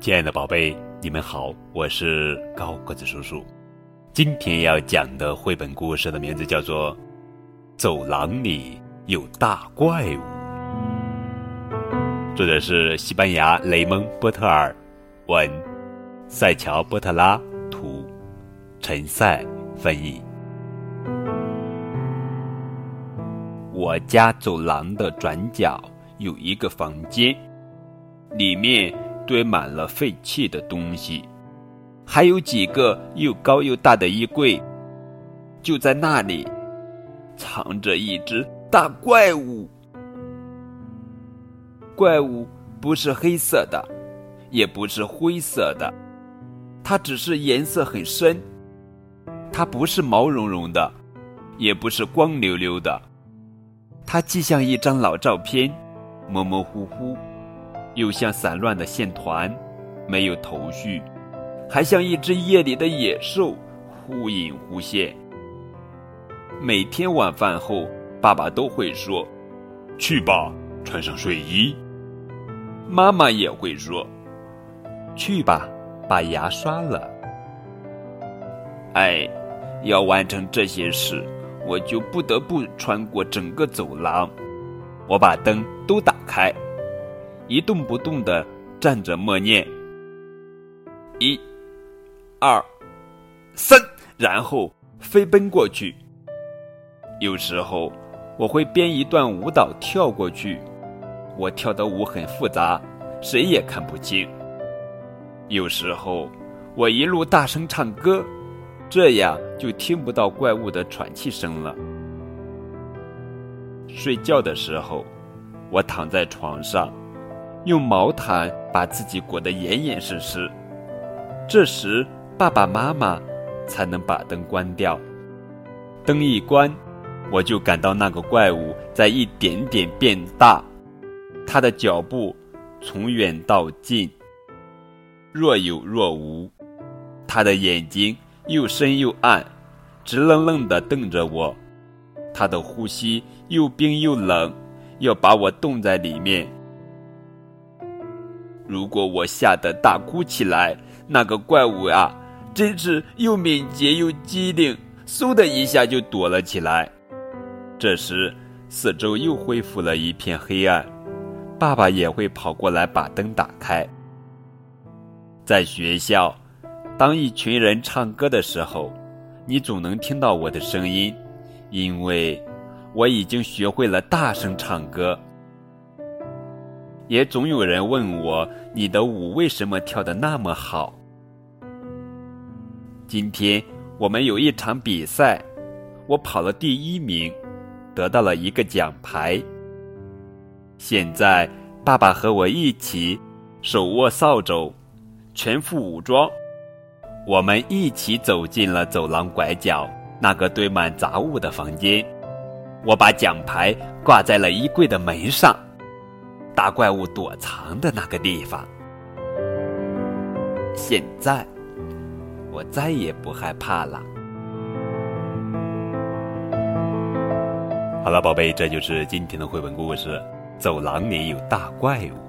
亲爱的宝贝，你们好，我是高个子叔叔。今天要讲的绘本故事的名字叫做《走廊里有大怪物》，作者是西班牙雷蒙波特尔，文，塞乔波特拉图，陈赛翻译。我家走廊的转角有一个房间，里面。堆满了废弃的东西，还有几个又高又大的衣柜。就在那里，藏着一只大怪物。怪物不是黑色的，也不是灰色的，它只是颜色很深。它不是毛茸茸的，也不是光溜溜的，它既像一张老照片，模模糊糊。又像散乱的线团，没有头绪，还像一只夜里的野兽，忽隐忽现。每天晚饭后，爸爸都会说：“去吧，穿上睡衣。”妈妈也会说：“去吧，把牙刷了。”哎，要完成这些事，我就不得不穿过整个走廊。我把灯都打开。一动不动的站着默念，一、二、三，然后飞奔过去。有时候我会编一段舞蹈跳过去，我跳的舞很复杂，谁也看不清。有时候我一路大声唱歌，这样就听不到怪物的喘气声了。睡觉的时候，我躺在床上。用毛毯把自己裹得严严实实，这时爸爸妈妈才能把灯关掉。灯一关，我就感到那个怪物在一点点变大，他的脚步从远到近，若有若无，他的眼睛又深又暗，直愣愣地瞪着我，他的呼吸又冰又冷，要把我冻在里面。如果我吓得大哭起来，那个怪物啊，真是又敏捷又机灵，嗖的一下就躲了起来。这时，四周又恢复了一片黑暗，爸爸也会跑过来把灯打开。在学校，当一群人唱歌的时候，你总能听到我的声音，因为我已经学会了大声唱歌。也总有人问我：“你的舞为什么跳得那么好？”今天我们有一场比赛，我跑了第一名，得到了一个奖牌。现在爸爸和我一起手握扫帚，全副武装，我们一起走进了走廊拐角那个堆满杂物的房间。我把奖牌挂在了衣柜的门上。大怪物躲藏的那个地方。现在，我再也不害怕了。好了，宝贝，这就是今天的绘本故事。走廊里有大怪物。